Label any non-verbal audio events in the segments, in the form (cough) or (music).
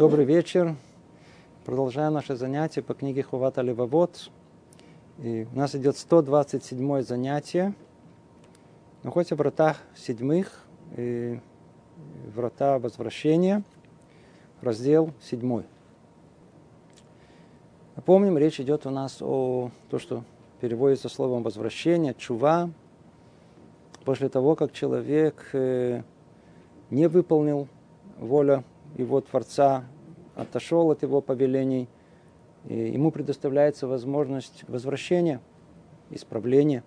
Добрый вечер. Продолжаем наше занятие по книге Хувата Левовод. И у нас идет 127 занятие. Находится в вратах седьмых, и врата возвращения, раздел седьмой. Напомним, речь идет у нас о том, что переводится словом возвращение, чува, после того, как человек э, не выполнил волю его Творца, отошел от его повелений, и ему предоставляется возможность возвращения, исправления.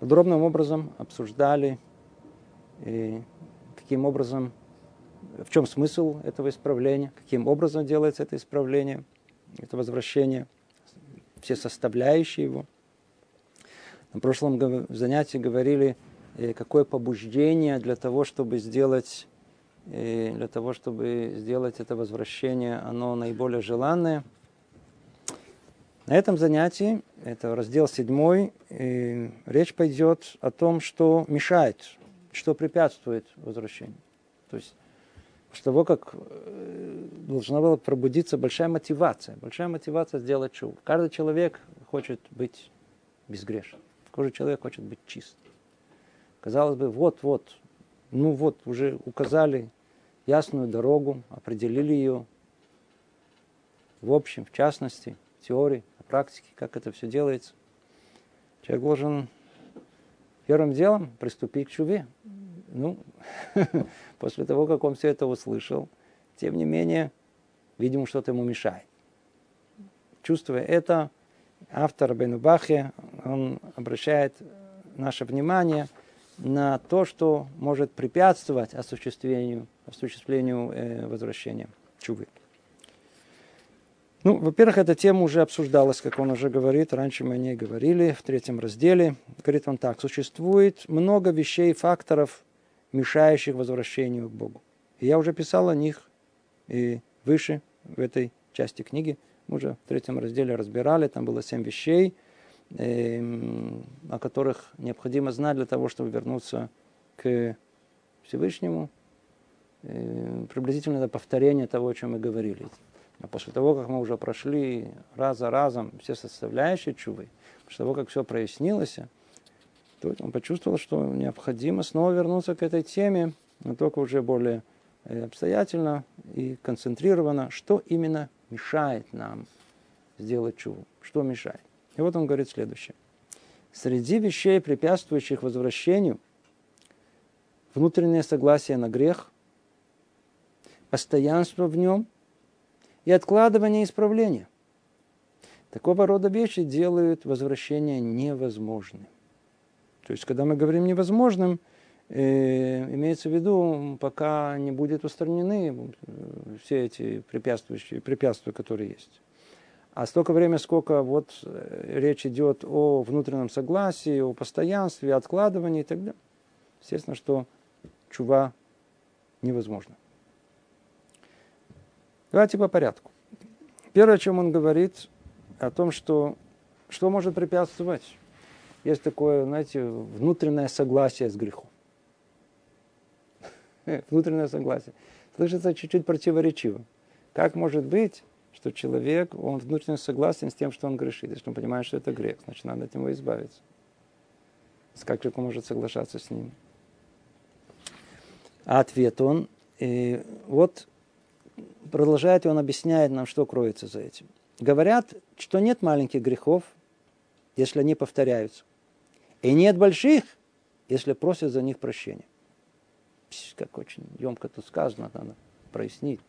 Подробным образом обсуждали, каким образом, в чем смысл этого исправления, каким образом делается это исправление, это возвращение, все составляющие его. На прошлом занятии говорили, э, какое побуждение для того, чтобы сделать и для того, чтобы сделать это возвращение, оно наиболее желанное. На этом занятии, это раздел седьмой, речь пойдет о том, что мешает, что препятствует возвращению. То есть после того, как э, должна была пробудиться большая мотивация, большая мотивация сделать чуву. Каждый человек хочет быть безгрешным, каждый человек хочет быть чист. Казалось бы, вот-вот, ну вот, уже указали ясную дорогу, определили ее в общем, в частности, в теории, в практике, как это все делается. Человек должен первым делом приступить к чуве. Ну, (laughs) после того, как он все это услышал, тем не менее, видимо, что-то ему мешает. Чувствуя это, автор Бенубахе, он обращает наше внимание – на то, что может препятствовать осуществлению, осуществлению э, возвращения чувы. Ну, во-первых, эта тема уже обсуждалась, как он уже говорит, раньше мы о ней говорили в третьем разделе. Говорит он так, существует много вещей, факторов, мешающих возвращению к Богу. И я уже писал о них и выше в этой части книги. Мы уже в третьем разделе разбирали, там было семь вещей – о которых необходимо знать для того, чтобы вернуться к Всевышнему, э, приблизительно до повторения того, о чем мы говорили. А после того, как мы уже прошли раз за разом все составляющие чувы, после того, как все прояснилось, то он почувствовал, что необходимо снова вернуться к этой теме, но только уже более э, обстоятельно и концентрированно, что именно мешает нам сделать чуву, что мешает. И вот он говорит следующее. Среди вещей, препятствующих возвращению, внутреннее согласие на грех, постоянство в нем и откладывание исправления. Такого рода вещи делают возвращение невозможным. То есть, когда мы говорим невозможным, э, имеется в виду, пока не будут устранены э, все эти препятствующие, препятствия, которые есть. А столько времени, сколько вот э, речь идет о внутреннем согласии, о постоянстве, откладывании и так далее. Естественно, что чува невозможно. Давайте по порядку. Первое, о чем он говорит, о том, что что может препятствовать. Есть такое, знаете, внутреннее согласие с грехом. (laughs) внутреннее согласие. Слышится чуть-чуть противоречиво. Как может быть, что человек, он внутренне согласен с тем, что он грешит, если он понимает, что это грех, значит, надо от него избавиться. Как человек может соглашаться с ним? А ответ он, и вот продолжает, и он объясняет нам, что кроется за этим. Говорят, что нет маленьких грехов, если они повторяются. И нет больших, если просят за них прощения. Как очень емко тут сказано, надо прояснить.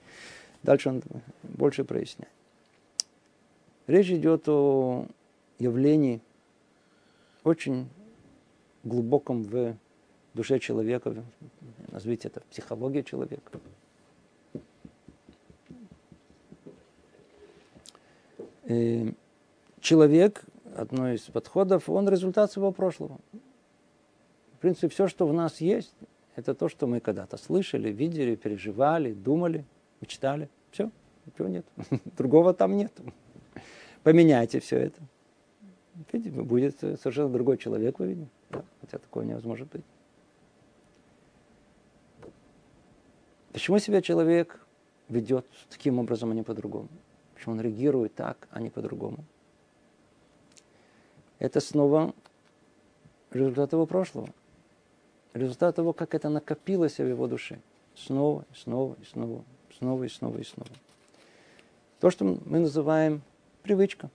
Дальше он больше проясняет. Речь идет о явлении очень глубоком в душе человека, назовите это психология человека. И человек, одно из подходов, он результат своего прошлого. В принципе, все, что в нас есть, это то, что мы когда-то слышали, видели, переживали, думали – мечтали. Все, ничего нет. (laughs) Другого там нет. Поменяйте все это. Видите, будет совершенно другой человек, вы видите. Да, хотя такое невозможно быть. Почему себя человек ведет таким образом, а не по-другому? Почему он реагирует так, а не по-другому? Это снова результат его прошлого. Результат того, как это накопилось в его душе. Снова, и снова, и снова, снова, и снова, и снова. То, что мы называем привычка.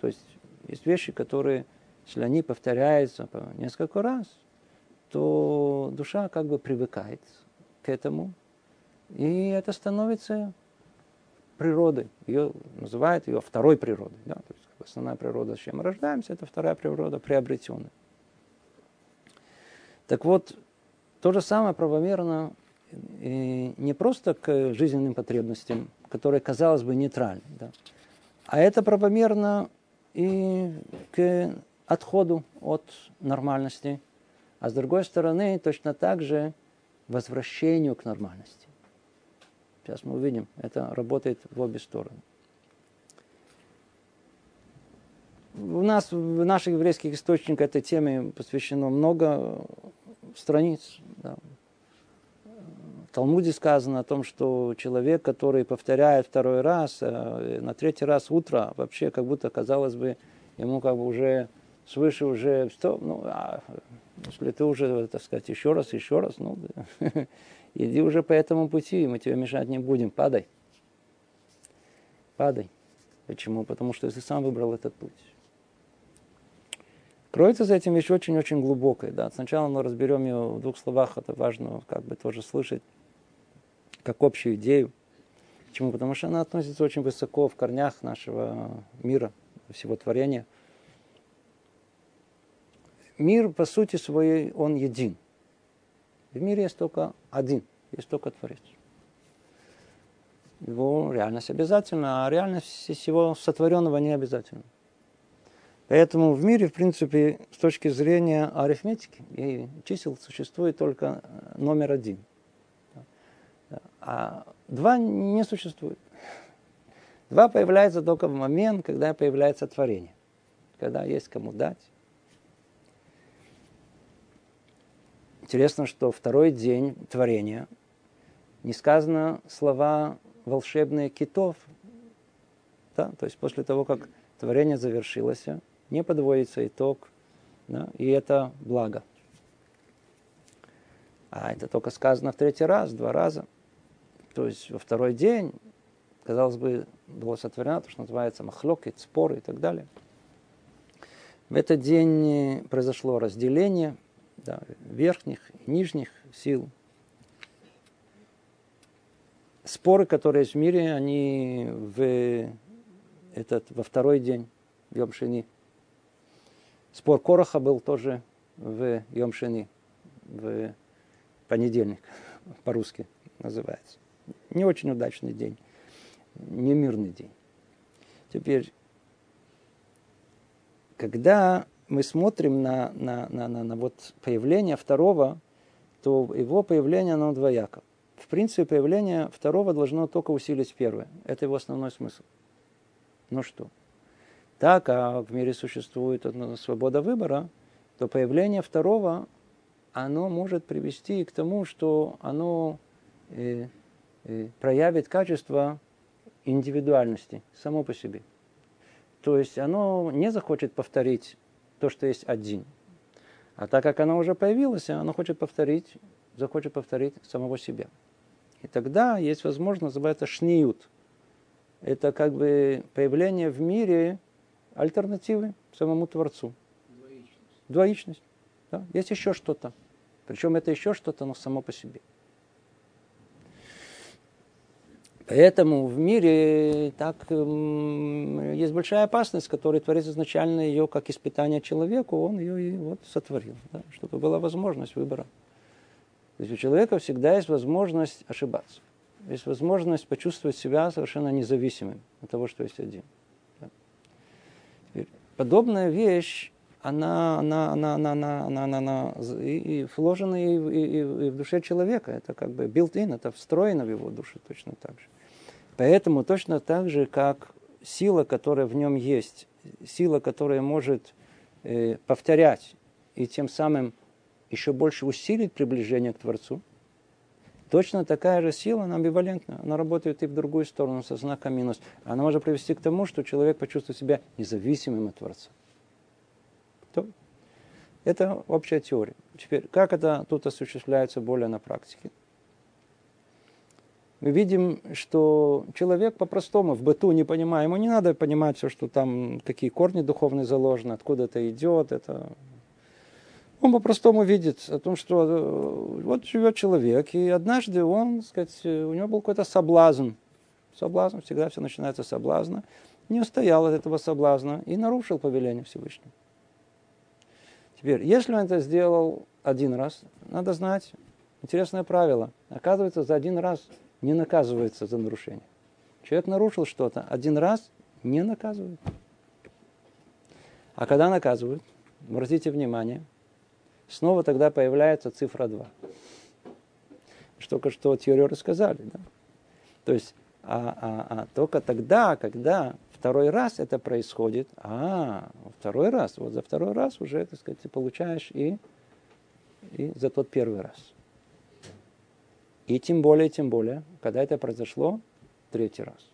То есть есть вещи, которые, если они повторяются по несколько раз, то душа как бы привыкает к этому, и это становится природой. Ее называют ее второй природой. Да? То есть основная природа, с чем мы рождаемся, это вторая природа приобретенная. Так вот, то же самое правомерно не просто к жизненным потребностям, которые, казалось бы, нейтральны, да, а это правомерно и к отходу от нормальности, а с другой стороны, точно так же возвращению к нормальности. Сейчас мы увидим, это работает в обе стороны. У нас в наших еврейских источниках этой теме посвящено много страниц. Да. Талмуде сказано о том, что человек, который повторяет второй раз, э, на третий раз утро, вообще как будто, казалось бы, ему как бы уже свыше уже, что, ну, а если ты уже, так сказать, еще раз, еще раз, ну, (laughs) иди уже по этому пути, мы тебе мешать не будем, падай. Падай. Почему? Потому что ты сам выбрал этот путь. Кроется за этим вещь очень-очень глубокая. Да. Сначала мы разберем ее в двух словах, это важно как бы тоже слышать, как общую идею. Почему? Потому что она относится очень высоко в корнях нашего мира, всего творения. Мир, по сути своей, он един. В мире есть только один, есть только Творец. Его реальность обязательна, а реальность всего сотворенного не обязательна. Поэтому в мире, в принципе, с точки зрения арифметики и чисел существует только номер один. А два не существует. Два появляется только в момент, когда появляется творение. Когда есть кому дать. Интересно, что второй день творения не сказано слова волшебные китов. Да? То есть после того, как творение завершилось, не подводится итог, да, и это благо. А это только сказано в третий раз, два раза. То есть во второй день, казалось бы, было сотворено то, что называется махлокит, споры и так далее. В этот день произошло разделение да, верхних и нижних сил. Споры, которые есть в мире, они в этот, во второй день, в Йомшини, Спор Короха был тоже в Йомшини, в понедельник, (laughs) по-русски называется. Не очень удачный день, не мирный день. Теперь, когда мы смотрим на, на, на, на, на вот появление второго, то его появление, оно двояко. В принципе, появление второго должно только усилить первое. Это его основной смысл. Ну что? так, а в мире существует свобода выбора, то появление второго, оно может привести к тому, что оно э, проявит качество индивидуальности само по себе. То есть оно не захочет повторить то, что есть один. А так как оно уже появилось, оно хочет повторить, захочет повторить самого себя. И тогда есть возможность, называется шниют. Это как бы появление в мире альтернативы самому Творцу. Двоичность. Двоичность. Да? Есть еще что-то. Причем это еще что-то, но само по себе. Поэтому в мире так есть большая опасность, которую Творец изначально ее как испытание человеку, он ее и вот сотворил, да, чтобы была возможность выбора. То есть у человека всегда есть возможность ошибаться. Есть возможность почувствовать себя совершенно независимым от того, что есть один подобная вещь, она, она, она, она, она, она, она, она и, и вложена и, и, и в душе человека. Это как бы built-in, это встроено в его душу точно так же. Поэтому точно так же, как сила, которая в нем есть, сила, которая может э, повторять и тем самым еще больше усилить приближение к Творцу, Точно такая же сила, она амбивалентна. Она работает и в другую сторону, со знаком минус. Она может привести к тому, что человек почувствует себя независимым от Творца. То, это общая теория. Теперь, как это тут осуществляется более на практике? мы видим, что человек по-простому в быту не понимая, ему не надо понимать все, что там, какие корни духовные заложены, откуда это идет, это он по-простому видит о том, что э, вот живет человек, и однажды он, сказать, у него был какой-то соблазн. Соблазн, всегда все начинается с соблазна. Не устоял от этого соблазна и нарушил повеление Всевышнего. Теперь, если он это сделал один раз, надо знать интересное правило. Оказывается, за один раз не наказывается за нарушение. Человек нарушил что-то, один раз не наказывают. А когда наказывают, обратите внимание, снова тогда появляется цифра 2. Что только что теорию рассказали. Да? То есть, а, а, а только тогда, когда второй раз это происходит, а, второй раз, вот за второй раз уже, так сказать, ты получаешь и, и за тот первый раз. И тем более, тем более, когда это произошло третий раз.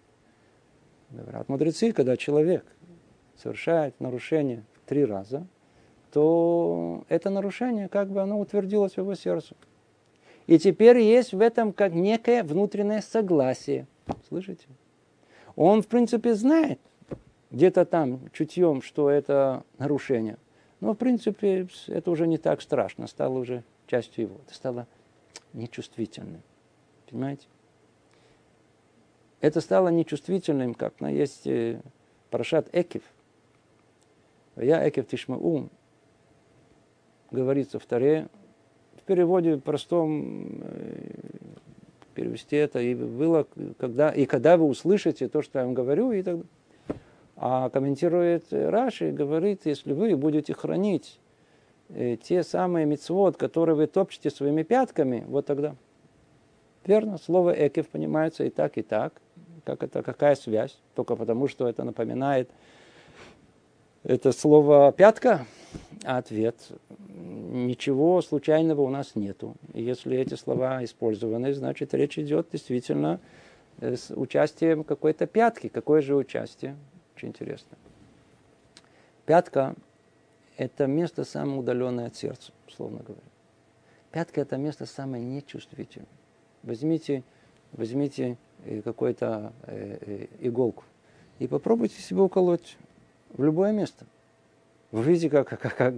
Говорят мудрецы, когда человек совершает нарушение три раза, то это нарушение как бы оно утвердилось в его сердце. И теперь есть в этом как некое внутреннее согласие. Слышите? Он, в принципе, знает где-то там чутьем, что это нарушение. Но, в принципе, это уже не так страшно, стало уже частью его. Это стало нечувствительным. Понимаете? Это стало нечувствительным, как на есть э, Парашат Экив. Я Экив Тишмаум, говорится в Таре, в переводе простом э, перевести это и было, когда, и когда вы услышите то, что я вам говорю, и так А комментирует Раши, говорит, если вы будете хранить э, те самые мецвод, которые вы топчете своими пятками, вот тогда. Верно, слово экев понимается и так, и так. Как это, какая связь? Только потому, что это напоминает это слово пятка, ответ ничего случайного у нас нету. Если эти слова использованы, значит речь идет действительно с участием какой-то пятки. Какое же участие? Очень интересно. Пятка – это место самое удаленное от сердца, условно говоря. Пятка – это место самое нечувствительное. Возьмите, возьмите э, какую-то э, э, иголку и попробуйте себе уколоть в любое место. Вы видите, как, как, как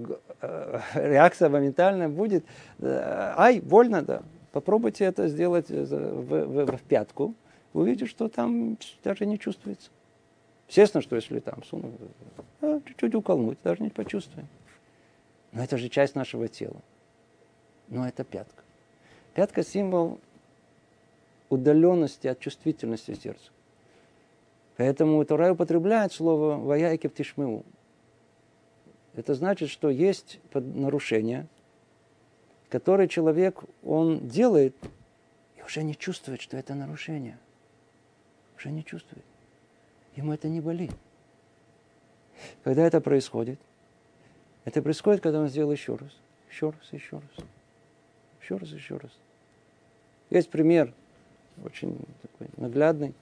реакция моментальная будет. Ай, больно, да. Попробуйте это сделать в, в, в пятку. Вы увидите, что там даже не чувствуется. Естественно, что если там сунуть, чуть-чуть уколнуть, даже не почувствуем. Но это же часть нашего тела. Но это пятка. Пятка – символ удаленности от чувствительности сердца. Поэтому Тора употребляет слово «ваяйкев тишмеу». Это значит, что есть нарушение, которое человек, он делает, и уже не чувствует, что это нарушение. Уже не чувствует. Ему это не болит. Когда это происходит? Это происходит, когда он сделал еще раз. Еще раз, еще раз. Еще раз, еще раз. Есть пример очень такой наглядный.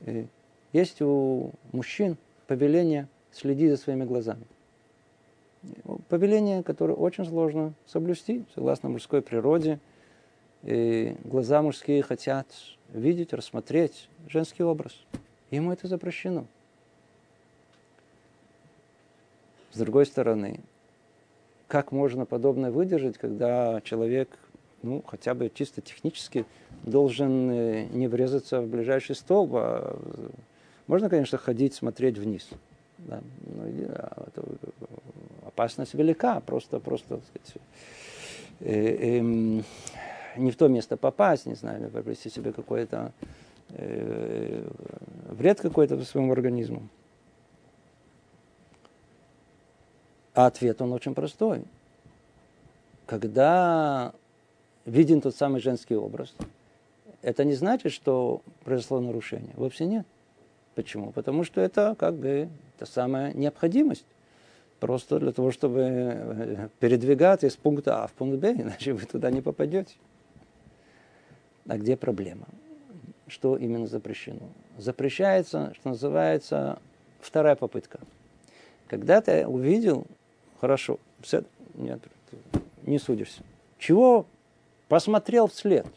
И есть у мужчин повеление следить за своими глазами. Повеление, которое очень сложно соблюсти, согласно мужской природе. И глаза мужские хотят видеть, рассмотреть женский образ. Ему это запрещено. С другой стороны, как можно подобное выдержать, когда человек ну, хотя бы чисто технически должен э, не врезаться в ближайший столб. А можно, конечно, ходить, смотреть вниз. Да. Но, а, это опасность велика, просто, просто так сказать, э, э, не в то место попасть, не знаю, приобрести себе какой-то э, вред какой-то своему организму. А ответ он очень простой. Когда виден тот самый женский образ, это не значит, что произошло нарушение. Вовсе нет. Почему? Потому что это как бы та самая необходимость. Просто для того, чтобы э, передвигаться из пункта А в пункт Б, иначе вы туда не попадете. А где проблема? Что именно запрещено? Запрещается, что называется, вторая попытка. Когда ты увидел, хорошо, нет, не судишься. Чего посмотрел вслед?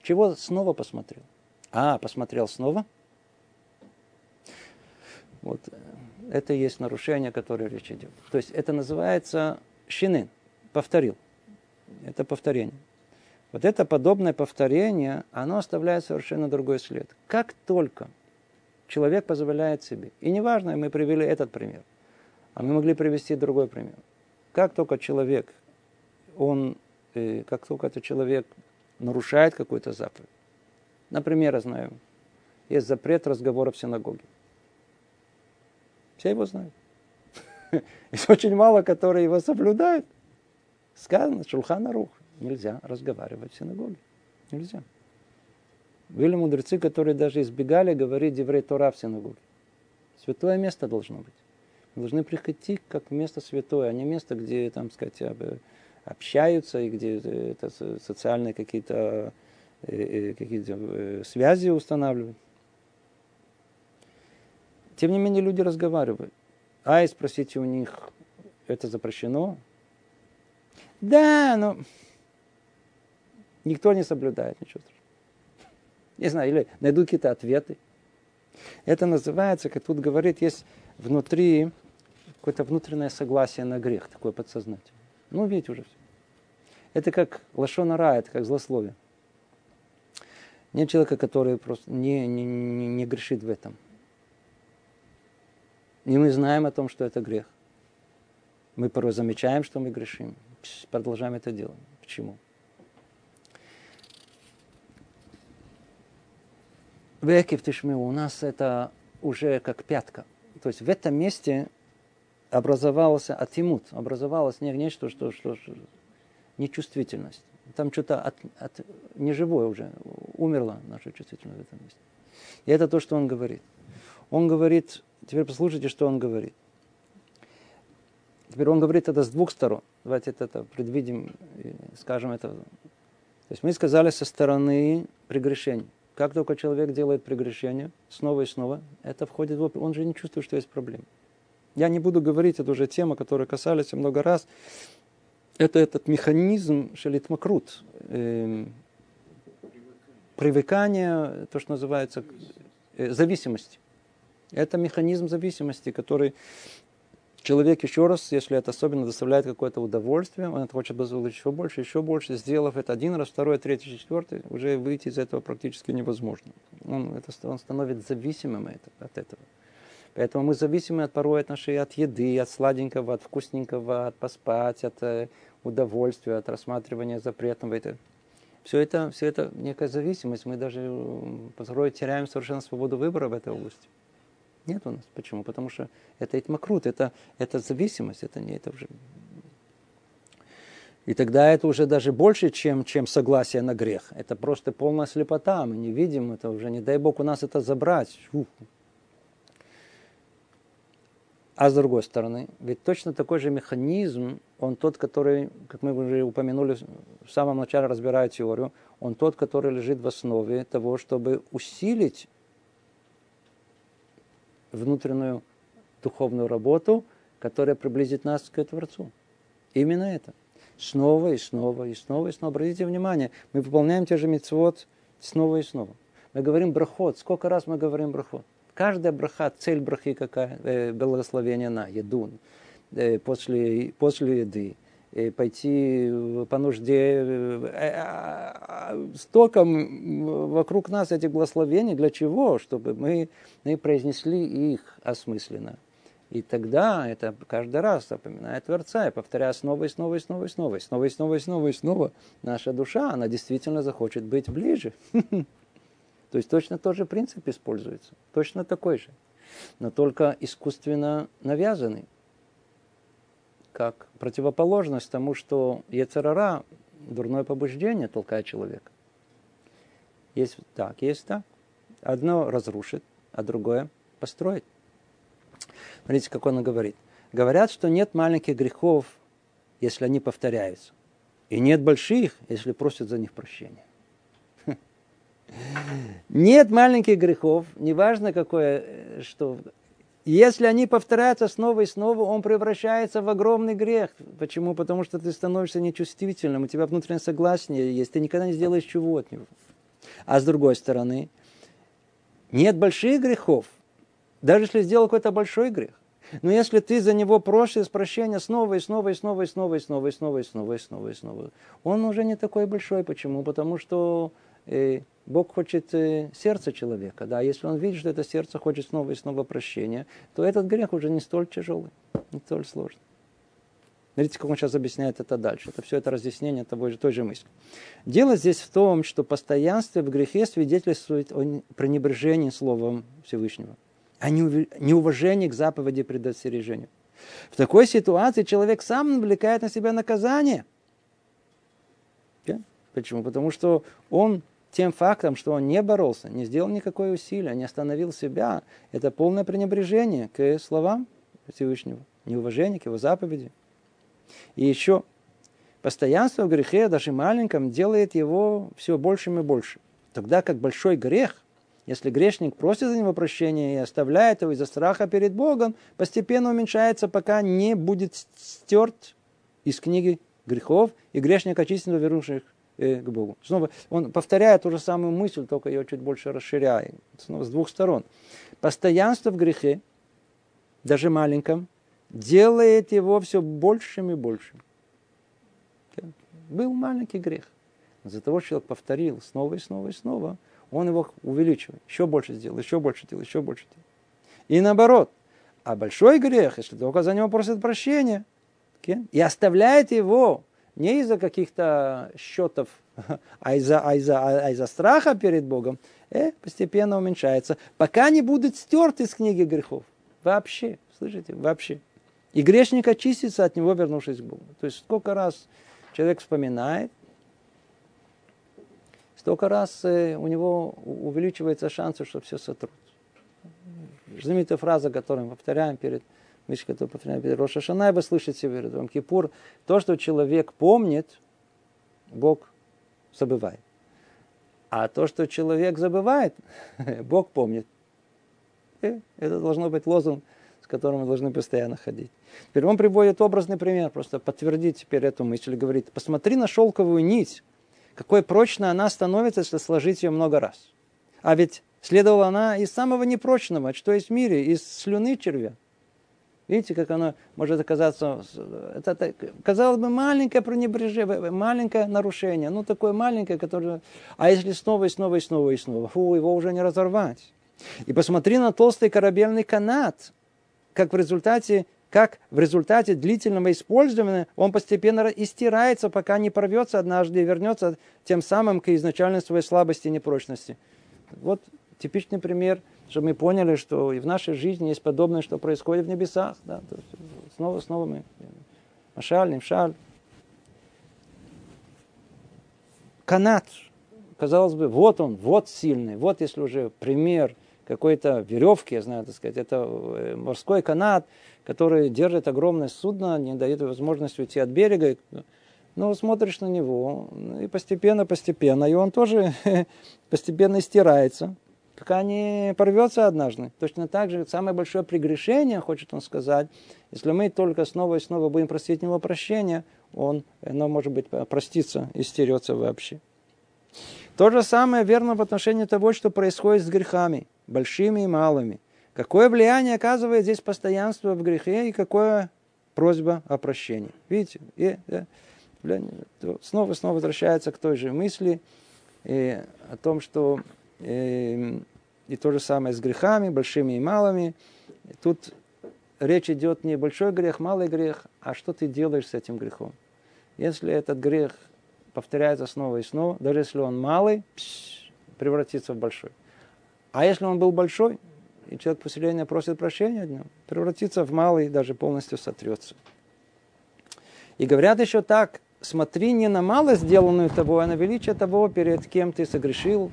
Чего снова посмотрел? А, посмотрел снова? Вот это и есть нарушение, о которое речь идет. То есть это называется щины, повторил. Это повторение. Вот это подобное повторение, оно оставляет совершенно другой след. Как только человек позволяет себе, и неважно, мы привели этот пример, а мы могли привести другой пример. Как только человек, он, э, как только этот человек нарушает какую-то заповедь, например, я знаю, есть запрет разговора в синагоге. Все его знают. (laughs) Есть очень мало, которые его соблюдают. Сказано, Шулхана Рух, нельзя разговаривать в синагоге. Нельзя. Были мудрецы, которые даже избегали говорить еврей Тора в синагоге. Святое место должно быть. Мы должны приходить как место святое, а не место, где, там сказать, общаются и где э, это социальные какие-то э, э, какие связи устанавливают. Тем не менее, люди разговаривают. А и спросите у них, это запрещено? Да, но никто не соблюдает, ничего страшного. Не знаю, или найдут какие-то ответы. Это называется, как тут говорит, есть внутри какое-то внутреннее согласие на грех, такое подсознательное. Ну, видите уже все. Это как лошонара, это как злословие. Нет человека, который просто не, не, не, не грешит в этом. И мы знаем о том, что это грех. Мы порой замечаем, что мы грешим. Продолжаем это делать. Почему? В Экив Тишмеу у нас это уже как пятка. То есть в этом месте образовался атимут, образовалось нечто, что, что, что нечувствительность. Там что-то от, от, неживое уже, умерла наша чувствительность в этом месте. И это то, что он говорит. Он говорит, Теперь послушайте, что он говорит. Теперь он говорит это с двух сторон. Давайте это, предвидим скажем это. То есть мы сказали со стороны прегрешения. Как только человек делает прегрешение, снова и снова, это входит в... Он же не чувствует, что есть проблема. Я не буду говорить, это уже тема, которая касались много раз. Это этот механизм шелитмакрут, э, привыкание, то, что называется э, зависимость. Это механизм зависимости, который человек еще раз, если это особенно доставляет какое-то удовольствие, он это хочет позволить еще больше, еще больше, сделав это один раз, второй, третий, четвертый, уже выйти из этого практически невозможно. Он, это, он становится зависимым от этого. Поэтому мы зависимы от порой от нашей от еды, от сладенького, от вкусненького, от поспать, от э, удовольствия, от рассматривания запретного. Это, все это, все это некая зависимость. Мы даже порой теряем совершенно свободу выбора в этой области. Нет у нас. Почему? Потому что это итмакрут, это, это зависимость, это не это уже. И тогда это уже даже больше, чем, чем согласие на грех. Это просто полная слепота, мы не видим это уже, не дай Бог у нас это забрать. Фу. А с другой стороны, ведь точно такой же механизм, он тот, который, как мы уже упомянули в самом начале, разбирая теорию, он тот, который лежит в основе того, чтобы усилить внутреннюю духовную работу, которая приблизит нас к Творцу. Именно это. Снова и снова и снова и снова. Обратите внимание, мы выполняем те же мецвод снова и снова. Мы говорим брахот. Сколько раз мы говорим брахот? Каждая браха, цель брахи какая? Э, благословение на еду. Э, после, после еды пойти по нужде. Э, а, столько вокруг нас этих благословений. Для чего? Чтобы мы, мы произнесли их осмысленно. И тогда это каждый раз напоминает Творца, и повторяя снова и снова и снова и снова, и снова и снова и снова и снова, наша душа, она действительно захочет быть ближе. (laughs) То есть точно тот же принцип используется, точно такой же, но только искусственно навязанный как противоположность тому, что Ецерара, дурное побуждение толкает человека. Есть так, есть так. Одно разрушит, а другое построит. Смотрите, как он говорит. Говорят, что нет маленьких грехов, если они повторяются. И нет больших, если просят за них прощения. (laughs) Нет маленьких грехов, неважно какое, э, что если они повторяются снова и снова, он превращается в огромный грех. Почему? Потому что ты становишься нечувствительным, у тебя внутреннее согласие есть, ты никогда не сделаешь чего от него. А с другой стороны, нет больших грехов, даже если сделал какой-то большой грех. Но если ты за него просишь прощения снова и снова и снова и снова и снова и снова и снова и снова и снова, он уже не такой большой. Почему? Потому что э, Бог хочет э, сердце человека. Да? Если он видит, что это сердце хочет снова и снова прощения, то этот грех уже не столь тяжелый, не столь сложный. Смотрите, как он сейчас объясняет это дальше. Это все это разъяснение того, той же мысли. Дело здесь в том, что постоянство в грехе свидетельствует о пренебрежении словом Всевышнего – а неуважение к заповеди предостережению. В такой ситуации человек сам навлекает на себя наказание. Почему? Потому что он тем фактом, что он не боролся, не сделал никакое усилие, не остановил себя, это полное пренебрежение к словам Всевышнего, неуважение к его заповеди. И еще постоянство в грехе, даже маленьком, делает его все большим и больше. Тогда как большой грех если грешник просит за него прощения и оставляет его из-за страха перед Богом, постепенно уменьшается, пока не будет стерт из книги грехов, и грешник очистен, вернувших к Богу. Снова он повторяет ту же самую мысль, только ее чуть больше расширяет. Снова с двух сторон. Постоянство в грехе, даже маленьком, делает его все большим и большим. Был маленький грех. Из-за того, что человек повторил снова и снова и снова, он его увеличивает, еще больше сделал, еще больше делал, еще больше делал. И наоборот. А большой грех, если только за него просят прощения, и оставляет его не из-за каких-то счетов, (laughs) а из-за, а из-за, а из-за страха перед Богом, э, постепенно уменьшается, пока не будет стерт из книги грехов. Вообще, слышите, вообще. И грешник очистится от него, вернувшись к Богу. То есть сколько раз человек вспоминает, столько раз э, у него увеличивается шансы, что все сотрут. Знаменитая фраза, которую мы повторяем перед Миш, который повторяем перед Роша Шана, вы слышите перед Ром Кипур, то, что человек помнит, Бог забывает. А то, что человек забывает, (laughs) Бог помнит. И это должно быть лозунг, с которым мы должны постоянно ходить. Теперь он приводит образный пример, просто подтвердить теперь эту мысль. Говорит, посмотри на шелковую нить, какой прочной она становится, если сложить ее много раз. А ведь следовала она из самого непрочного, что есть в мире, из слюны червя. Видите, как оно может оказаться, это, это казалось бы, маленькое пренебрежение, маленькое нарушение, ну такое маленькое, которое... А если снова и снова и снова и снова, фу, его уже не разорвать. И посмотри на толстый корабельный канат, как в результате как в результате длительного использования он постепенно истирается, пока не порвется однажды и вернется тем самым к изначальной своей слабости и непрочности. Вот типичный пример, чтобы мы поняли, что и в нашей жизни есть подобное, что происходит в небесах. Да? То есть снова, снова мы. Машаль, Нимшаль. Канат. Казалось бы, вот он, вот сильный, вот если уже пример какой-то веревки, я знаю, так сказать, это э, морской канат, который держит огромное судно, не дает возможности уйти от берега. Ну, смотришь на него, и постепенно, постепенно, и он тоже (laughs) постепенно стирается, пока не порвется однажды. Точно так же самое большое прегрешение, хочет он сказать, если мы только снова и снова будем просить него прощения, он, оно может быть проститься и стерется вообще. То же самое верно в отношении того, что происходит с грехами, большими и малыми. Какое влияние оказывает здесь постоянство в грехе и какое просьба о прощении. Видите, и, и, снова и снова возвращается к той же мысли и, о том, что и, и то же самое с грехами, большими и малыми. Тут речь идет не большой грех, малый грех, а что ты делаешь с этим грехом. Если этот грех повторяется снова и снова, даже если он малый, пш, превратится в большой. А если он был большой, и человек поселения просит прощения от него, превратится в малый, даже полностью сотрется. И говорят еще так, смотри не на мало сделанную того, а на величие того, перед кем ты согрешил,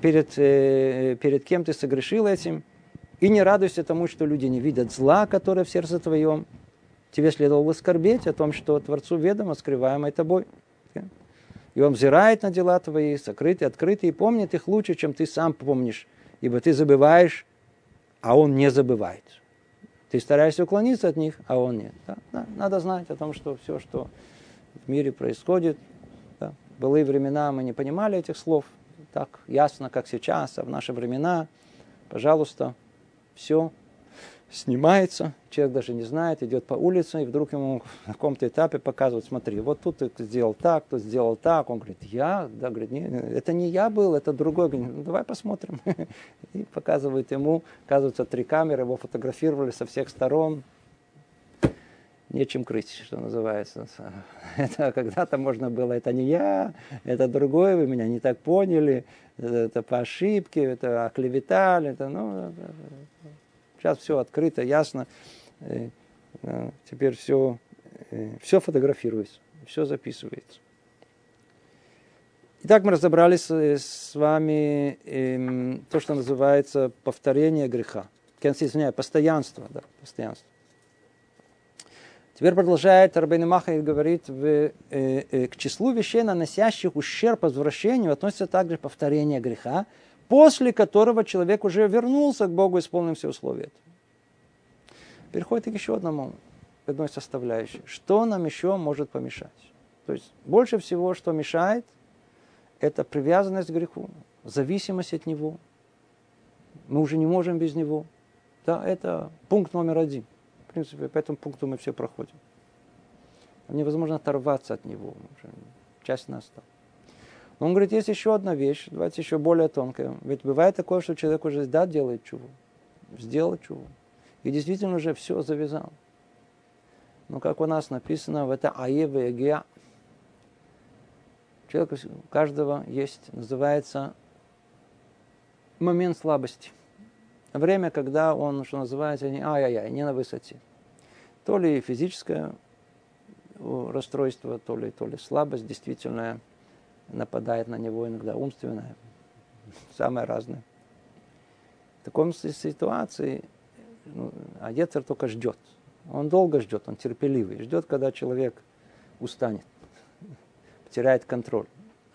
перед, э, перед кем ты согрешил этим, и не радуйся тому, что люди не видят зла, которое в сердце твоем. Тебе следовало бы скорбеть о том, что Творцу ведомо, скрываемое тобой. И он взирает на дела твои, сокрытые, открытые, и помнит их лучше, чем ты сам помнишь. Ибо ты забываешь, а он не забывает. Ты стараешься уклониться от них, а он нет. Да? Надо знать о том, что все, что в мире происходит, да? в времена мы не понимали этих слов так ясно, как сейчас, а в наши времена, пожалуйста, все снимается, человек даже не знает, идет по улице, и вдруг ему на каком-то этапе показывают, смотри, вот тут ты сделал так, тут сделал так. Он говорит, я? Да, говорит, не, это не я был, это другой. Говорит, ну, давай посмотрим. (laughs) И показывают ему, оказывается, три камеры, его фотографировали со всех сторон. Нечем крыть, что называется. (laughs) Это когда-то можно было, это не я, это другой, вы меня не так поняли, это по ошибке, это оклеветали, это, ну, Сейчас все открыто, ясно. Э, э, теперь все, э, все фотографируется, все записывается. Итак, мы разобрались с вами эм, то, что называется повторение греха. Извиняюсь, постоянство. Да, постоянство. Теперь продолжает Рабейн Маха и говорит, в, э, э, к числу вещей, наносящих ущерб возвращению, относится также повторение греха, после которого человек уже вернулся к Богу, исполнив все условия. Переходит к еще одному, одной составляющей. Что нам еще может помешать? То есть больше всего, что мешает, это привязанность к греху, зависимость от него. Мы уже не можем без него. Да, это пункт номер один. В принципе, по этому пункту мы все проходим. Невозможно оторваться от него. Часть нас там. Но он говорит, есть еще одна вещь, давайте еще более тонкая. Ведь бывает такое, что человек уже да, делает чуву, сделал чуву. И действительно уже все завязал. Но как у нас написано в это Аеве Егия, человек у каждого есть, называется момент слабости. Время, когда он, что называется, не ай-яй-яй, не на высоте. То ли физическое расстройство, то ли, то ли слабость действительная – нападает на него иногда умственное, самое разное. В таком ситуации ну, а Ецер только ждет. Он долго ждет, он терпеливый. Ждет, когда человек устанет, потеряет контроль.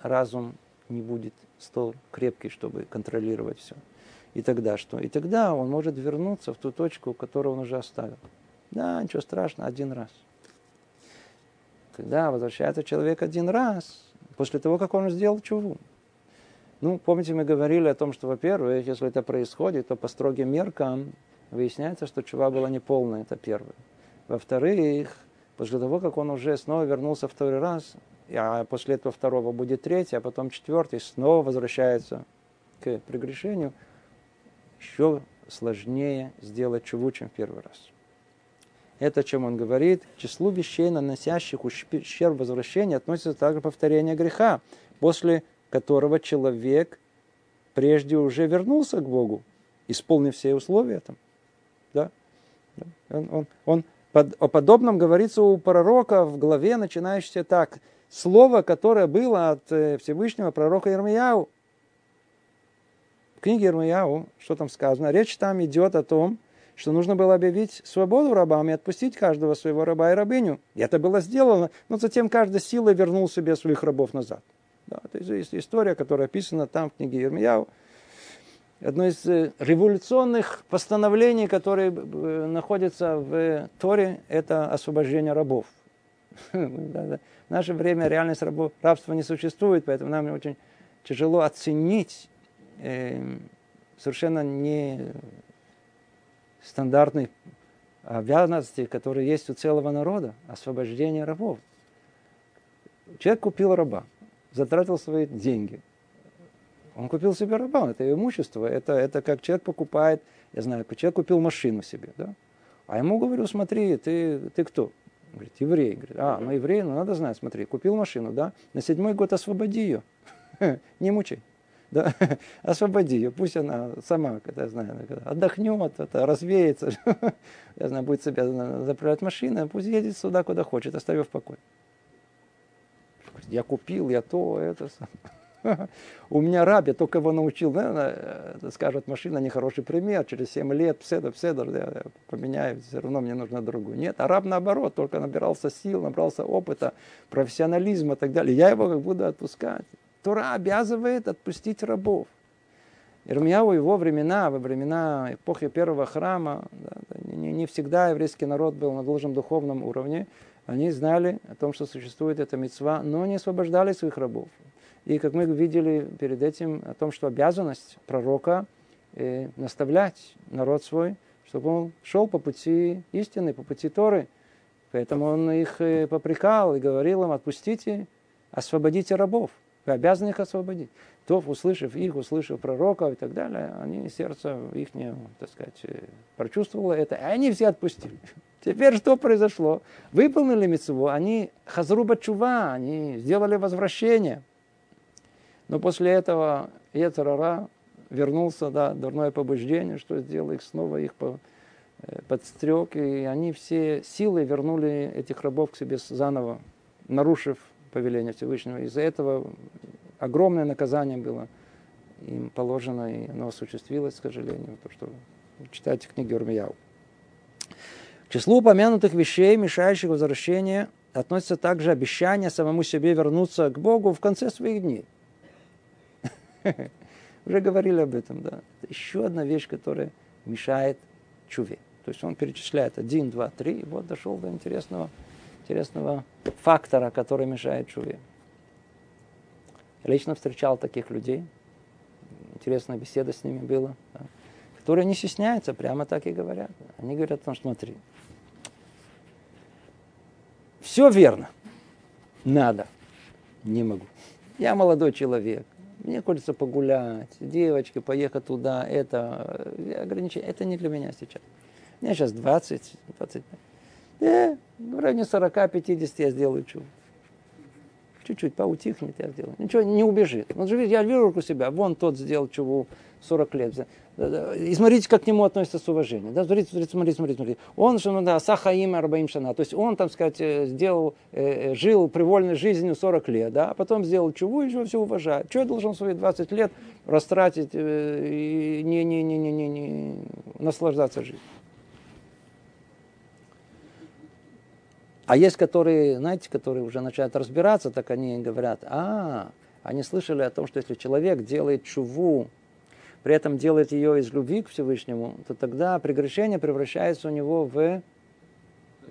Разум не будет столь крепкий, чтобы контролировать все. И тогда что? И тогда он может вернуться в ту точку, которую он уже оставил. Да, ничего страшного, один раз. Когда возвращается человек один раз, после того, как он сделал чуву. Ну, помните, мы говорили о том, что, во-первых, если это происходит, то по строгим меркам выясняется, что чува была неполная, это первое. Во-вторых, после того, как он уже снова вернулся второй раз, а после этого второго будет третий, а потом четвертый, снова возвращается к прегрешению, еще сложнее сделать чуву, чем в первый раз. Это, чем он говорит, к числу вещей, наносящих ущерб возвращения, относится также повторение греха, после которого человек прежде уже вернулся к Богу, исполнив все условия там. Да? Он, он, он под, о подобном говорится у пророка в главе, начинающейся так. Слово, которое было от э, Всевышнего пророка Ирмияу. В книге Ирмияу, что там сказано? Речь там идет о том, что нужно было объявить свободу рабам и отпустить каждого своего раба и рабыню. И это было сделано, но затем каждая сила вернул себе своих рабов назад. Да, это есть история, которая описана там в книге Ермияу. Одно из э, революционных постановлений, которые э, находятся в Торе, это освобождение рабов. (laughs) В наше время реальность рабства не существует, поэтому нам очень тяжело оценить совершенно не стандартной обязанности, которые есть у целого народа, освобождение рабов. Человек купил раба, затратил свои деньги. Он купил себе раба, это имущество, это, это как человек покупает, я знаю, человек купил машину себе, да? А ему говорю, смотри, ты, ты кто? Говорит, еврей. Говорит, а, ну еврей, ну надо знать, смотри, купил машину, да? На седьмой год освободи ее, (laughs) не мучай да, (laughs) освободи ее, пусть она сама, когда, я знаю, отдохнет, это, развеется, (laughs) я знаю, будет себя заправлять машина, пусть едет сюда, куда хочет, оставив в покое. Я купил, я то, это. (laughs) У меня раб, я только его научил, наверное, скажет, машина нехороший пример, через 7 лет, пседор, пседор, я поменяю, все равно мне нужно другую. Нет, а раб наоборот, только набирался сил, набрался опыта, профессионализма и так далее. Я его как буду отпускать. Тора обязывает отпустить рабов. Ирмияу его времена, во времена эпохи первого храма, да, не, не всегда еврейский народ был на должном духовном уровне. Они знали о том, что существует эта мецва, но не освобождали своих рабов. И как мы видели перед этим, о том, что обязанность пророка э, наставлять народ свой, чтобы он шел по пути истины, по пути Торы. Поэтому он их э, попрекал и говорил им, отпустите, освободите рабов. Вы обязаны их освободить. То, услышав их, услышав пророка и так далее, они сердце их, так сказать, э, прочувствовало это, и они все отпустили. (laughs) Теперь что произошло? Выполнили митцву, они хазруба чува, они сделали возвращение. Но после этого Ецарара вернулся, да, дурное побуждение, что сделал их снова, их по, э, подстрек, и они все силой вернули этих рабов к себе заново, нарушив повеление Всевышнего. Из-за этого огромное наказание было им положено, и оно осуществилось, к сожалению, то, что читайте книги Урмияу. К числу упомянутых вещей, мешающих возвращению, относится также обещание самому себе вернуться к Богу в конце своих дней. (laughs) Уже говорили об этом, да. Это еще одна вещь, которая мешает чуве. То есть он перечисляет один, два, три, и вот дошел до интересного интересного фактора, который мешает чуве. Я лично встречал таких людей, интересная беседа с ними была, да, которые не стесняются, прямо так и говорят. Они говорят, ну смотри, все верно, надо, не могу. Я молодой человек, мне хочется погулять, девочки, поехать туда, это ограничение, это не для меня сейчас. Мне сейчас 20, 25. Да, в районе 40-50 я сделаю чудо. Чуть-чуть поутихнет, я сделаю. Ничего не убежит. Он же видит, я вижу у себя, вон тот сделал чего 40 лет. И смотрите, как к нему относятся с уважением. Да, смотрите, смотрите, смотрите, смотрите. Он же, ну да, сахаим арбаим шана. То есть он, там сказать, э, сделал, э, э, жил привольной жизнью 40 лет, да, а потом сделал чего, и все уважает. Что я должен свои 20 лет растратить и не, не, не, не, не, не наслаждаться жизнью? А есть, которые, знаете, которые уже начинают разбираться, так они говорят, а, они слышали о том, что если человек делает чуву, при этом делает ее из любви к Всевышнему, то тогда прегрешение превращается у него в,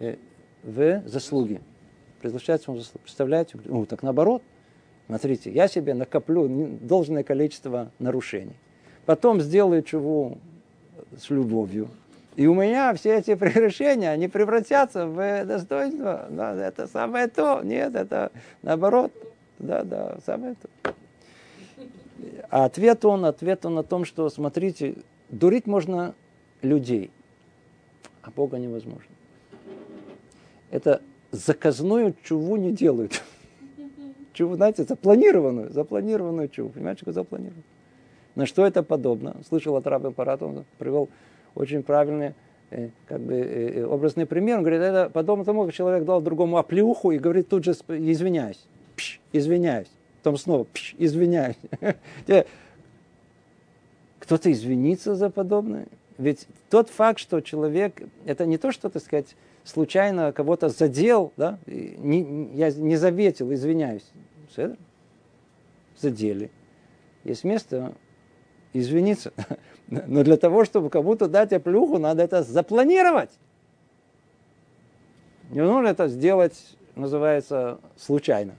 э, в заслуги. Превращается в заслуги. Представляете? Ну, так наоборот. Смотрите, я себе накоплю должное количество нарушений. Потом сделаю чуву с любовью. И у меня все эти (laughs) прегрешения, они превратятся в достоинство. Да, это самое то. Нет, это наоборот. Да, да, самое то. А ответ он, ответ он о том, что, смотрите, дурить можно людей, а Бога невозможно. Это заказную чуву не делают. (laughs) Чуву, знаете, запланированную, запланированную чуву. Понимаете, что запланированную? На что это подобно? Слышал от раба Парата, он привел очень правильный э, как бы, э, э, образный пример. Он говорит, это подобно тому, как человек дал другому оплюху и говорит тут же, извиняюсь, пш, извиняюсь. Потом снова, пш, извиняюсь. (laughs) Кто-то извинится за подобное? Ведь тот факт, что человек, это не то, что, так сказать, случайно кого-то задел, да, не, я не заветил, извиняюсь. Задели. Есть место извиниться. (laughs) Но для того, чтобы кому-то дать оплюху, надо это запланировать. Не нужно это сделать, называется, случайно.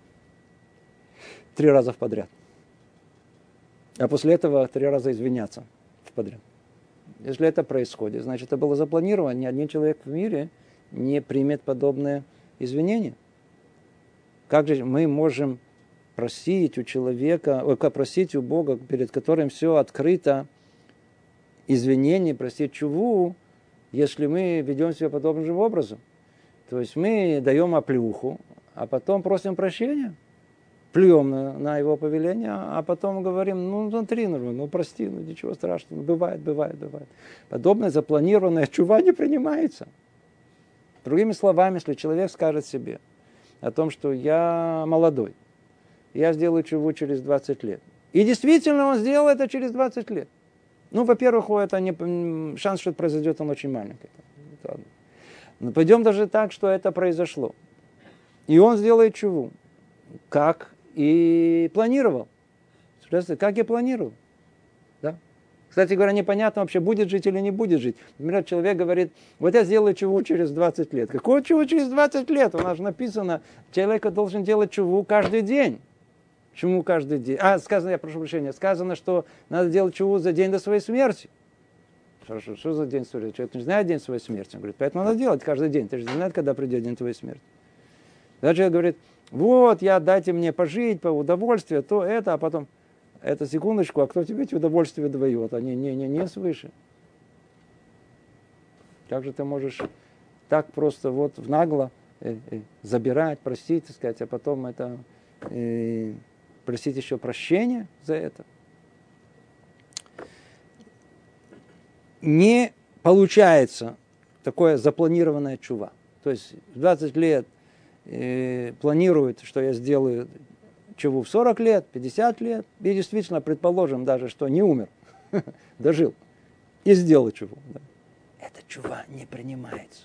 Три раза в подряд. А после этого три раза извиняться в подряд. Если это происходит, значит, это было запланировано. Ни один человек в мире не примет подобное извинение. Как же мы можем просить у человека, ой, просить у Бога, перед которым все открыто, извинений, простить чуву, если мы ведем себя подобным же образом. То есть мы даем оплюху, а потом просим прощения, плюем на, на его повеление, а потом говорим, ну смотри, ну, ну прости, ну ничего страшного, бывает, бывает, бывает. Подобное запланированное чува не принимается. Другими словами, если человек скажет себе о том, что я молодой, я сделаю чего через 20 лет. И действительно он сделал это через 20 лет. Ну, во-первых, это не, шанс, что это произойдет, он очень маленький. Но пойдем даже так, что это произошло. И он сделает чуву, как и планировал. Как и планировал. Да? Кстати говоря, непонятно вообще, будет жить или не будет жить. Например, человек говорит, вот я сделаю чуву через 20 лет. Какое чуву через 20 лет? У нас же написано, человек должен делать чуву каждый день. Почему каждый день? А, сказано, я прошу прощения, сказано, что надо делать чуву за день до своей смерти. Хорошо, что за день смерти? Человек не знает день своей смерти. Он говорит, поэтому надо делать каждый день. Ты же не знаешь, когда придет день твоей смерти. Даже человек говорит, вот, я дайте мне пожить, по удовольствию, то это, а потом, это секундочку, а кто тебе эти удовольствия дает? Они не, не, не свыше. Как же ты можешь так просто вот в нагло э, э, забирать, простить, так сказать, а потом это э, просить еще прощения за это. Не получается такое запланированное чува. То есть в 20 лет э, планирует, что я сделаю чуву в 40 лет, 50 лет, и действительно, предположим даже, что не умер, (laughs) дожил, и сделал чуву. Да. Эта чува не принимается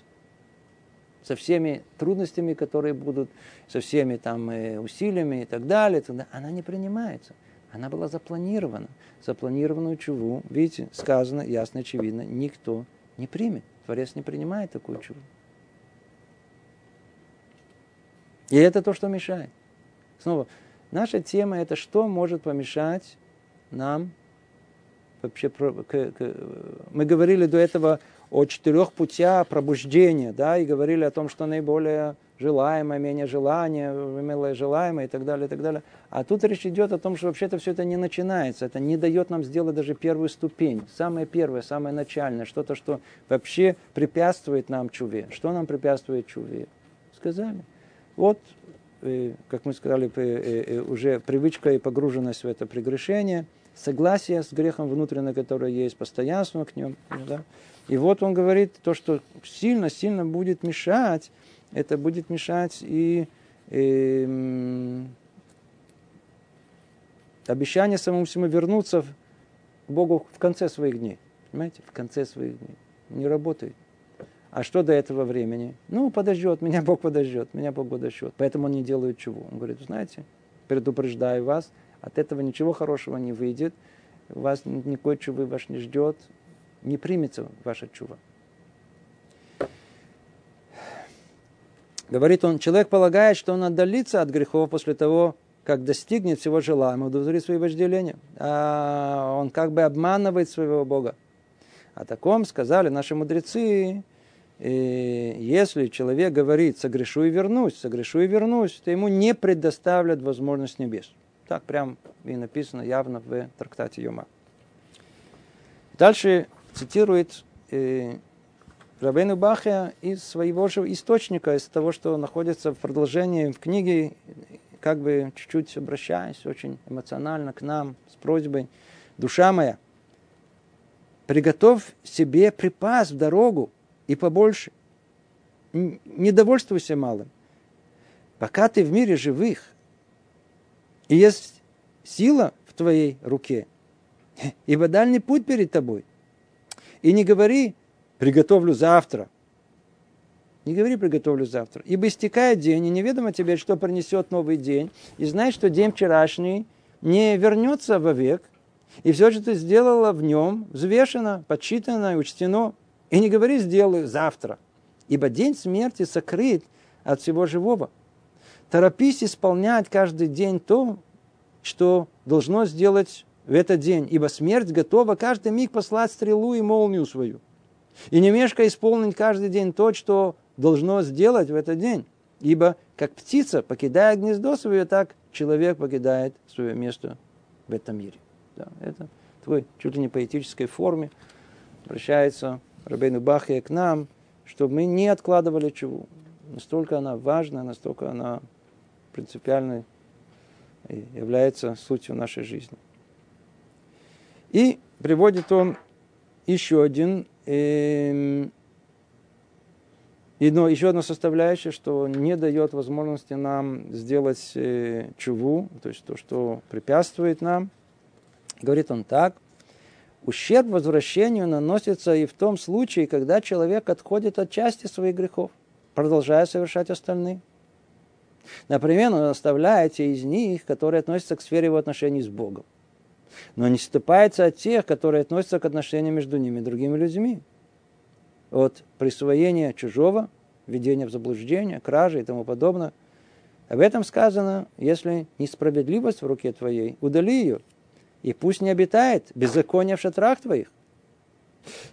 со всеми трудностями, которые будут, со всеми там э, усилиями и так далее, тогда она не принимается. Она была запланирована. Запланированную чуву, видите, сказано ясно, очевидно, никто не примет. Творец не принимает такую чуву. И это то, что мешает. Снова, наша тема это что может помешать нам вообще мы говорили до этого о четырех путях пробуждения, да, и говорили о том, что наиболее желаемое, менее желание, милое желаемое и так далее, и так далее. А тут речь идет о том, что вообще-то все это не начинается, это не дает нам сделать даже первую ступень, самое первое, самое начальное, что-то, что вообще препятствует нам чуве. Что нам препятствует чуве? Сказали. Вот, э, как мы сказали, э, э, уже привычка и погруженность в это прегрешение, согласие с грехом внутренним, которое есть, постоянство к нему, да, и вот он говорит, то, что сильно-сильно будет мешать, это будет мешать и э, обещание самому всему вернуться к Богу в конце своих дней. Понимаете? В конце своих дней. Не работает. А что до этого времени? Ну, подождет, меня Бог подождет, меня Бог подождет. Поэтому он не делает чего. Он говорит, знаете, предупреждаю вас, от этого ничего хорошего не выйдет, вас никакой чувы вас не ждет, не примется ваша чува. Говорит он, человек полагает, что он отдалится от грехов после того, как достигнет всего желаемого, удовлетворит свои вожделения. А он как бы обманывает своего Бога. О таком сказали наши мудрецы, и если человек говорит, согрешу и вернусь, согрешу и вернусь, то ему не предоставят возможность небес. Так прям и написано явно в трактате Йома. Дальше цитирует э, Рабейну Бахя из своего же источника, из того, что находится в продолжении в книге, как бы чуть-чуть обращаясь очень эмоционально к нам с просьбой, душа моя, приготовь себе припас в дорогу и побольше. Не довольствуйся малым. Пока ты в мире живых, и есть сила в твоей руке, (laughs) ибо дальний путь перед тобой – и не говори, приготовлю завтра. Не говори, приготовлю завтра. Ибо истекает день, и неведомо тебе, что принесет новый день. И знай, что день вчерашний не вернется вовек. И все, что ты сделала в нем, взвешено, подсчитано и учтено. И не говори, сделаю завтра. Ибо день смерти сокрыт от всего живого. Торопись исполнять каждый день то, что должно сделать в этот день, ибо смерть готова каждый миг послать стрелу и молнию свою. И не мешка исполнить каждый день то, что должно сделать в этот день. Ибо как птица покидает гнездо свое, так человек покидает свое место в этом мире. Да, это такой чуть ли не поэтической форме обращается Рабейну Бахия к нам, чтобы мы не откладывали чего. Настолько она важна, настолько она принципиальной является сутью нашей жизни. И приводит он еще один, э, еще одна составляющая, что не дает возможности нам сделать э, чуву, то есть то, что препятствует нам. Говорит он так. Ущерб возвращению наносится и в том случае, когда человек отходит от части своих грехов, продолжая совершать остальные. Например, он оставляет те из них, которые относятся к сфере его отношений с Богом. Но не ступается от тех, которые относятся к отношениям между ними и другими людьми. От присвоения чужого, введения в заблуждение, кражи и тому подобное. Об этом сказано, если несправедливость в руке твоей, удали ее, и пусть не обитает беззаконие в шатрах твоих.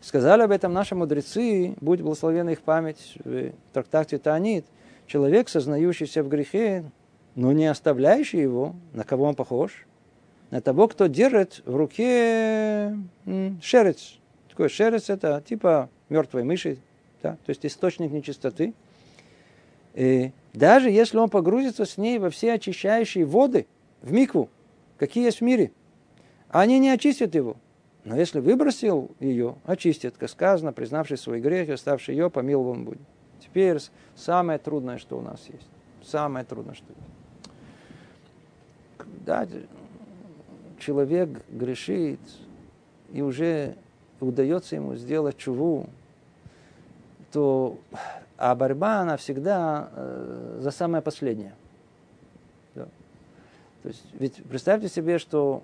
Сказали об этом наши мудрецы, будь благословена их память в трактате Таанит – человек, сознающийся в грехе, но не оставляющий его, на кого он похож? На того, кто держит в руке шерец. Такой шерец это типа мертвой мыши, да? то есть источник нечистоты. И даже если он погрузится с ней во все очищающие воды, в микву, какие есть в мире, они не очистят его. Но если выбросил ее, очистит, как сказано, признавший свой грех, оставший ее, помилован будет. Теперь самое трудное, что у нас есть. Самое трудное, что есть. Когда человек грешит, и уже удается ему сделать чуву, то а борьба, она всегда э, за самое последнее. Да. То есть, ведь представьте себе, что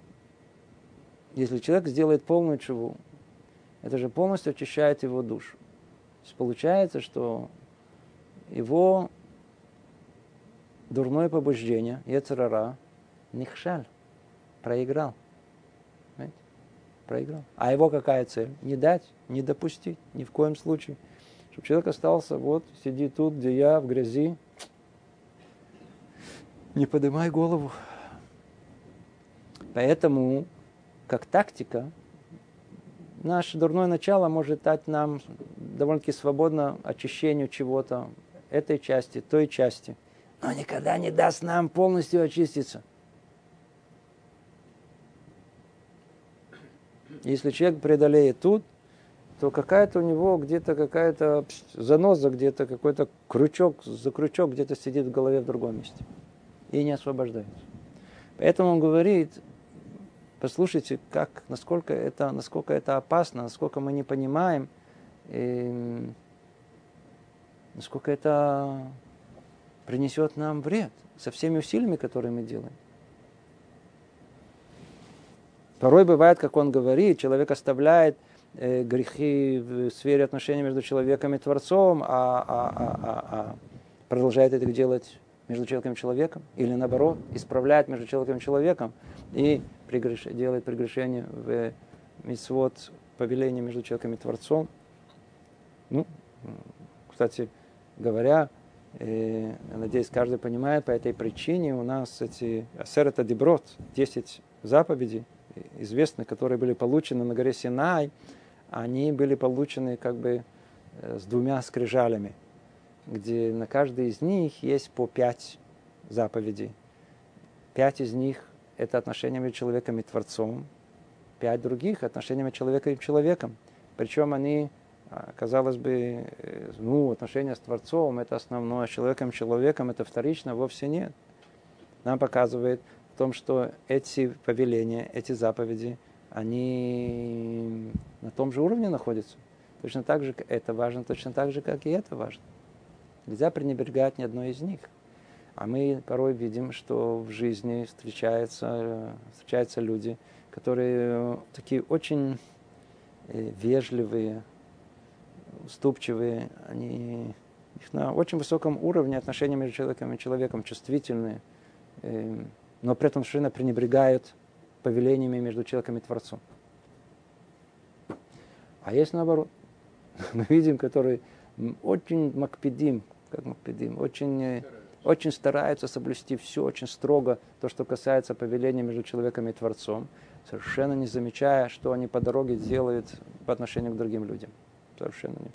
если человек сделает полную чуву, это же полностью очищает его душу. То есть получается, что его дурное побуждение, Ецерара, Нихшаль, проиграл. Понимаете? Проиграл. А его какая цель? Не дать, не допустить, ни в коем случае. Чтобы человек остался, вот, сиди тут, где я, в грязи. Не поднимай голову. Поэтому, как тактика, наше дурное начало может дать нам довольно-таки свободно очищению чего-то, этой части, той части, но никогда не даст нам полностью очиститься. Если человек преодолеет тут, то какая-то у него где-то какая-то заноза, где-то какой-то крючок, за крючок где-то сидит в голове в другом месте и не освобождается. Поэтому он говорит, послушайте, как, насколько, это, насколько это опасно, насколько мы не понимаем, и насколько это принесет нам вред со всеми усилиями, которые мы делаем. Порой бывает, как он говорит, человек оставляет э, грехи в сфере отношений между человеком и Творцом, а, а, а, а, а продолжает это делать между человеком и человеком, или наоборот, исправляет между человеком и человеком и прегреш... делает прегрешение в митцвот повеления между человеком и Творцом. Ну, кстати, говоря, я надеюсь, каждый понимает, по этой причине у нас эти Асерета Деброд, 10 заповедей, известны, которые были получены на горе Синай, они были получены как бы э, с двумя скрижалями, где на каждой из них есть по пять заповедей. Пять из них – это отношения между человеком и Творцом, пять других – отношения между человеком и человеком. Причем они а, казалось бы, э, ну, отношения с Творцом – это основное, с человеком человеком – это вторично, вовсе нет. Нам показывает в том, что эти повеления, эти заповеди, они на том же уровне находятся. Точно так же это важно, точно так же, как и это важно. Нельзя пренебрегать ни одной из них. А мы порой видим, что в жизни встречаются, встречаются люди, которые такие очень э, вежливые, уступчивые, они их на очень высоком уровне отношения между человеком и человеком, чувствительные, э, но при этом совершенно пренебрегают повелениями между человеком и Творцом. А есть наоборот. (laughs) Мы видим, которые очень макпедим, как макпедим, очень, э, очень стараются соблюсти все очень строго, то, что касается повеления между человеком и Творцом, совершенно не замечая, что они по дороге делают по отношению к другим людям совершенно не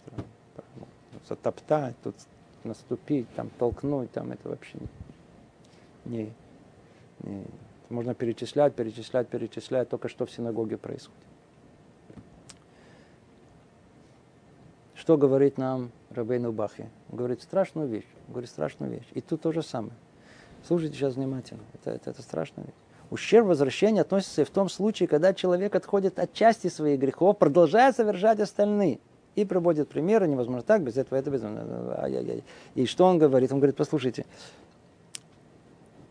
ну, затоптать, тут наступить, там толкнуть, там это вообще не, можно перечислять, перечислять, перечислять, только что в синагоге происходит. Что говорит нам Рабейну Бахе. Он говорит страшную вещь. Он говорит страшную вещь. И тут то же самое. Слушайте сейчас внимательно. Это, это, это страшная вещь. Ущерб возвращения относится и в том случае, когда человек отходит от части своих грехов, продолжая совершать остальные. И приводит примеры, невозможно так, без этого это без... И что он говорит? Он говорит, послушайте,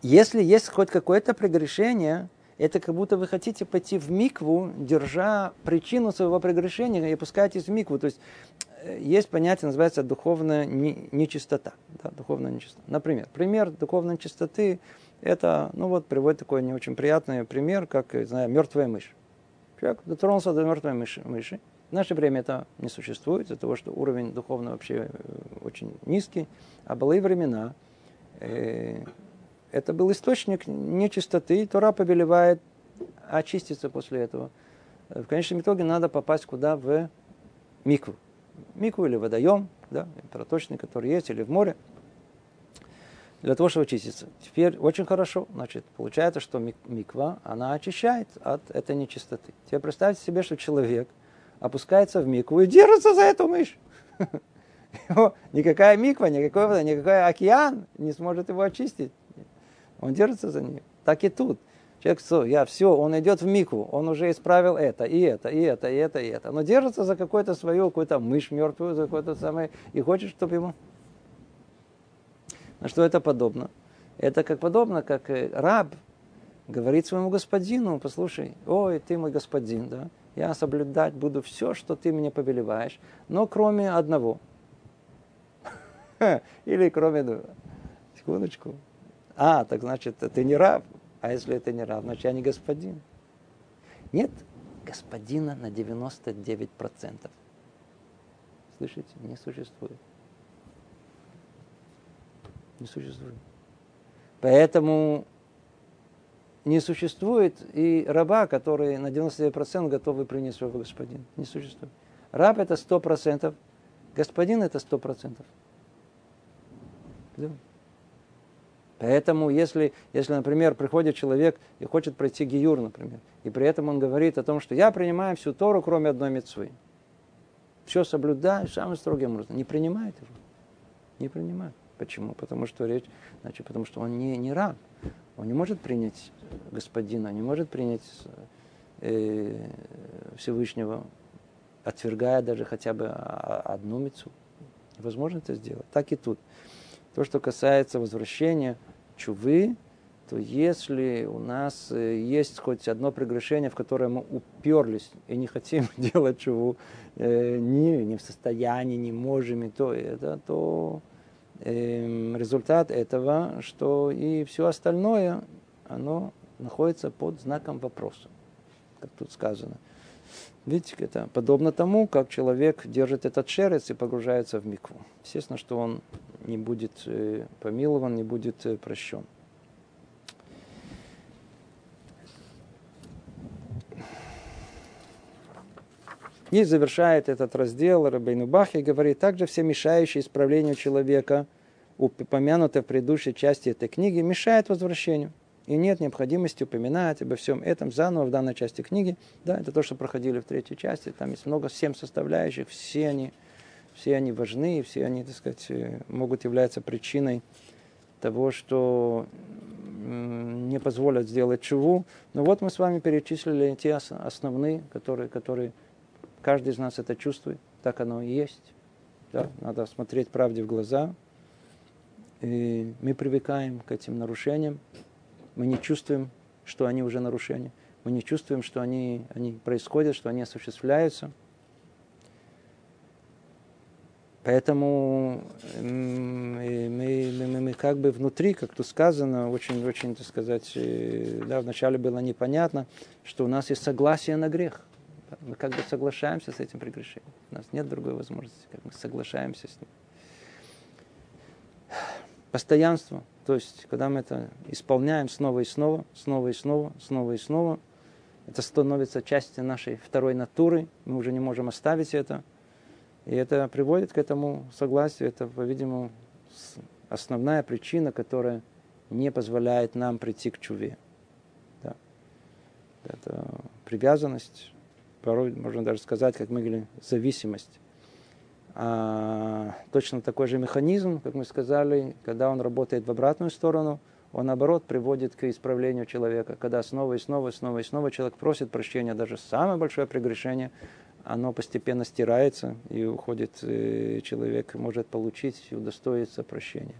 если есть хоть какое-то прегрешение, это как будто вы хотите пойти в микву, держа причину своего прегрешения и опускаетесь в микву. То есть э, есть понятие, называется духовная нечистота. Да, духовная нечистота. Например, пример духовной чистоты – это, ну вот, приводит такой не очень приятный пример, как, знаю, мертвая мышь. Человек дотронулся до мертвой мыши, мыши в наше время это не существует, из-за того, что уровень духовно вообще э, очень низкий. А были времена, э, это был источник нечистоты, Тора повелевает очиститься после этого. В конечном итоге надо попасть куда? В микву. Микву или водоем, да, проточный, который есть, или в море, для того, чтобы очиститься. Теперь очень хорошо, значит, получается, что миква, она очищает от этой нечистоты. Теперь представьте себе, что человек – опускается в микву и держится за эту мышь. (laughs) Его никакая миква, никакой вода, никакой океан не сможет его очистить. Он держится за нее. Так и тут. Человек, все, я все, он идет в микву, он уже исправил это, и это, и это, и это, и это. Но держится за какую-то свою, какую-то мышь мертвую, за какой-то самый, и хочет, чтобы ему... На что это подобно? Это как подобно, как э, раб говорит своему господину, послушай, ой, ты мой господин, да, я соблюдать буду все, что ты мне повелеваешь, но кроме одного. (laughs) Или кроме... Секундочку. А, так значит, ты не раб. А если это не раб, значит, я не господин. Нет господина на 99%. Слышите? Не существует. Не существует. Поэтому не существует и раба, который на 99% готовы принять своего господина. Не существует. Раб это 100%, господин это 100%. Да. Поэтому, если, если, например, приходит человек и хочет пройти гиюр, например, и при этом он говорит о том, что я принимаю всю Тору, кроме одной мецвы. Все соблюдаю самым строгим образом. Не принимает его. Не принимает. Почему? Потому что речь, значит, потому что он не, не раб. Он не может принять господина, не может принять э, Всевышнего, отвергая даже хотя бы одну мецу. Невозможно это сделать. Так и тут. То, что касается возвращения чувы, то если у нас э, есть хоть одно прегрешение, в которое мы уперлись и не хотим (laughs) делать чуву, э, не, не в состоянии, не можем, то, это, то э, результат этого, что и все остальное, оно находится под знаком вопроса, как тут сказано. Видите, это подобно тому, как человек держит этот шерец и погружается в микву. Естественно, что он не будет э, помилован, не будет э, прощен. И завершает этот раздел Рабейну Бахи и говорит, также все мешающие исправлению человека, упомянутые в предыдущей части этой книги, мешают возвращению. И нет необходимости упоминать обо всем этом заново в данной части книги. Да, это то, что проходили в третьей части. Там есть много, семь составляющих, все они, все они важны, все они, так сказать, э, могут являться причиной того, что не позволят сделать чуву. Но вот мы с вами перечислили те основные, которые, которые каждый из нас это чувствует. Так оно и есть. Да? Надо смотреть правде в глаза. И мы привыкаем к этим нарушениям мы не чувствуем, что они уже нарушения. Мы не чувствуем, что они, они происходят, что они осуществляются. Поэтому мы, мы, мы, мы как бы внутри, как тут сказано, очень-очень, так сказать, э, да, вначале было непонятно, что у нас есть согласие на грех. Мы как бы соглашаемся с этим прегрешением. У нас нет другой возможности, как мы соглашаемся с ним. Постоянство. То есть, когда мы это исполняем снова и снова, снова и снова, снова и снова, это становится частью нашей второй натуры, мы уже не можем оставить это. И это приводит к этому согласию. Это, по-видимому, основная причина, которая не позволяет нам прийти к чуве. Да. Это привязанность, порой можно даже сказать, как мы говорили, зависимость. А точно такой же механизм, как мы сказали, когда он работает в обратную сторону, он наоборот приводит к исправлению человека. Когда снова и снова, и снова и снова человек просит прощения, даже самое большое прегрешение, оно постепенно стирается, и уходит э, человек, может получить и удостоиться прощения.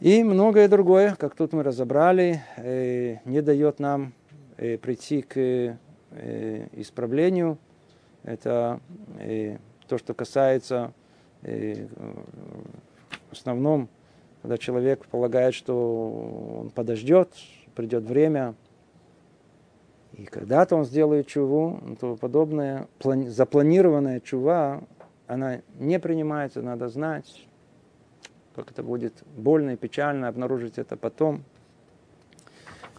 И многое другое, как тут мы разобрали, э, не дает нам э, прийти к исправлению. Это то, что касается в основном, когда человек полагает, что он подождет, придет время, и когда-то он сделает чуву, то подобная запланированная чува, она не принимается, надо знать, как это будет больно и печально обнаружить это потом.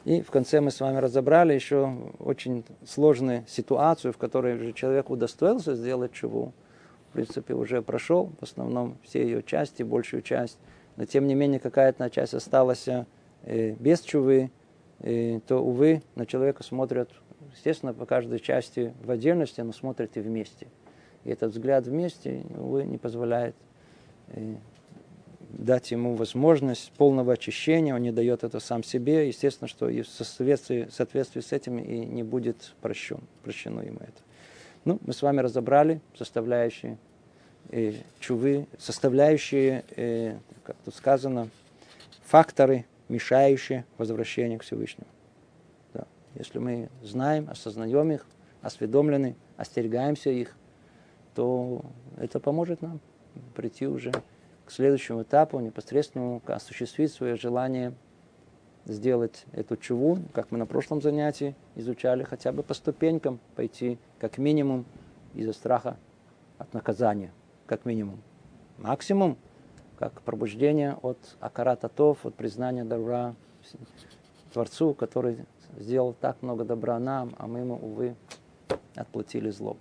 И в конце мы с вами разобрали еще очень сложную ситуацию, в которой же человек удостоился сделать чуву. В принципе, уже прошел в основном все ее части, большую часть. Но тем не менее, какая-то часть осталась э, без чувы, и, то, увы, на человека смотрят, естественно, по каждой части в отдельности, но смотрят и вместе. И этот взгляд вместе, увы, не позволяет и, дать ему возможность полного очищения, он не дает это сам себе, естественно, что и в соответствии, в соответствии с этим и не будет прощен, прощено ему это. Ну, мы с вами разобрали составляющие э, чувы, составляющие, э, как тут сказано, факторы мешающие возвращению к Всевышнему. Да. Если мы знаем, осознаем их, осведомлены, остерегаемся их, то это поможет нам прийти уже к следующему этапу, непосредственно осуществить свое желание сделать эту чуву, как мы на прошлом занятии изучали, хотя бы по ступенькам пойти, как минимум, из-за страха от наказания, как минимум. Максимум как пробуждение от акарататов, от признания добра Творцу, который сделал так много добра нам, а мы ему, увы, отплатили злом.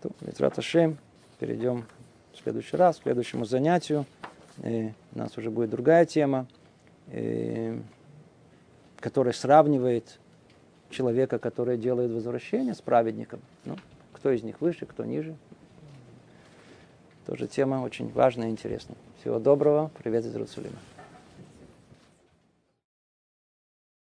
То, Шем, перейдем в следующий раз, к следующему занятию. И у нас уже будет другая тема, и, которая сравнивает человека, который делает возвращение с праведником. Ну, кто из них выше, кто ниже. Тоже тема очень важная и интересная. Всего доброго. Привет из Иерусалима.